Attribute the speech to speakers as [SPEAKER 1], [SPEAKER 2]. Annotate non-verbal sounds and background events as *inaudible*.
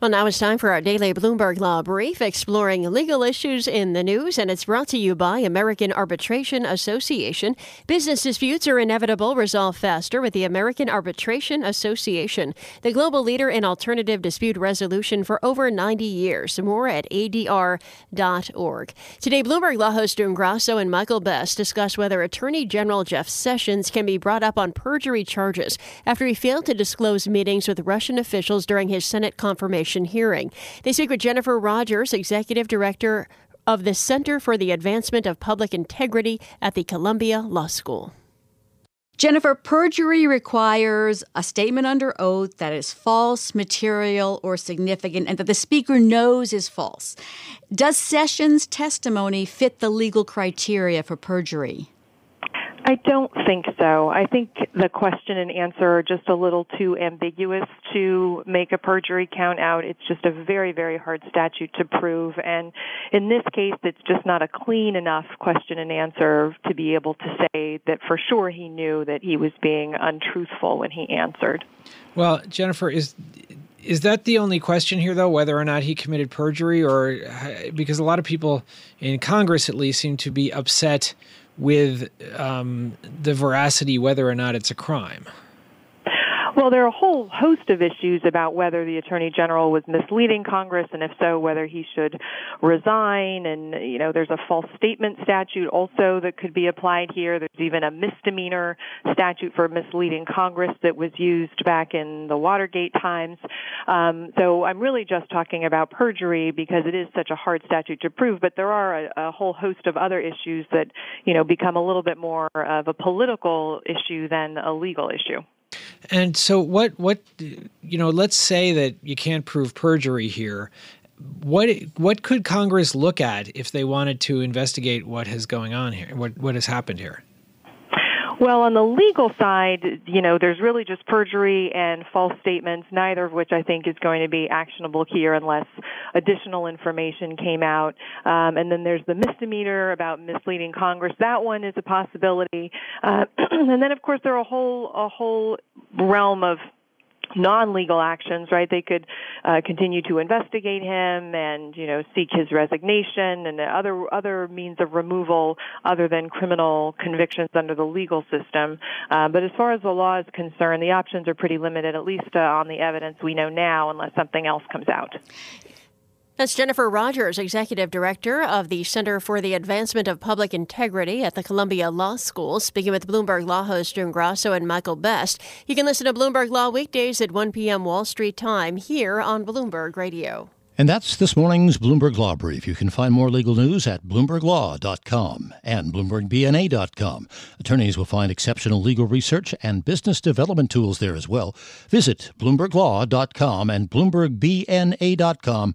[SPEAKER 1] Well, now it's time for our daily Bloomberg Law Brief, exploring legal issues in the news, and it's brought to you by American Arbitration Association. Business disputes are inevitable. Resolve faster with the American Arbitration Association, the global leader in alternative dispute resolution for over 90 years. More at adr.org. Today, Bloomberg Law host June Grasso and Michael Best discuss whether Attorney General Jeff Sessions can be brought up on perjury charges after he failed to disclose meetings with Russian officials during his Senate confirmation hearing. They speak with Jennifer Rodgers, Executive Director of the Center for the Advancement of Public Integrity at the Columbia Law School.
[SPEAKER 2] Jennifer, perjury requires a statement under oath that is false, material, or significant, and that the speaker knows is false. Does Sessions' testimony fit the legal criteria for perjury?
[SPEAKER 3] I don't think so. I think the question and answer are just a little too ambiguous to make a perjury count out. It's just a very, very hard statute to prove. And in this case, it's just not a clean enough question and answer to be able to say that for sure he knew that he was being untruthful when he answered.
[SPEAKER 4] Well, Jennifer, is is that the only question here, though, whether or not he committed perjury, or because a lot of people in Congress, at least, seem to be upset with um, the veracity, whether or not it's a crime?
[SPEAKER 3] Well, there are a whole host of issues about whether the Attorney General was misleading Congress, and if so, whether he should resign. And, you know, there's a false statement statute also that could be applied here. There's even a misdemeanor statute for misleading Congress that was used back in the Watergate times. Um, so I'm really just talking about perjury because it is such a hard statute to prove, but there are a, a whole host of other issues that, you know, become a little bit more of a political issue than a legal issue.
[SPEAKER 4] And so, what what you know? Let's say that you can't prove perjury here. What what could Congress look at if they wanted to investigate what has going on here? What what has happened here?
[SPEAKER 3] Well, on the legal side, you know, there's really just perjury and false statements, neither of which I think is going to be actionable here unless additional information came out. Um, and then there's the misdemeanor about misleading Congress. That one is a possibility. Uh, *clears throat* and then, of course, there are a whole a whole realm of non-legal actions, right? They could uh, continue to investigate him and you know seek his resignation and other other means of removal other than criminal convictions under the legal system. Uh, but as far as the law is concerned, the options are pretty limited, at least uh, on the evidence we know now, unless something else comes out.
[SPEAKER 1] That's Jennifer Rodgers, Executive Director of the Center for the Advancement of Public Integrity at the Columbia Law School, speaking with Bloomberg Law host June Grasso and Michael Best. You can listen to Bloomberg Law weekdays at 1 p.m. Wall Street time here on Bloomberg Radio.
[SPEAKER 5] And that's this morning's Bloomberg Law Brief. You can find more legal news at BloombergLaw.com and BloombergBNA.com. Attorneys will find exceptional legal research and business development tools there as well. Visit BloombergLaw.com and BloombergBNA.com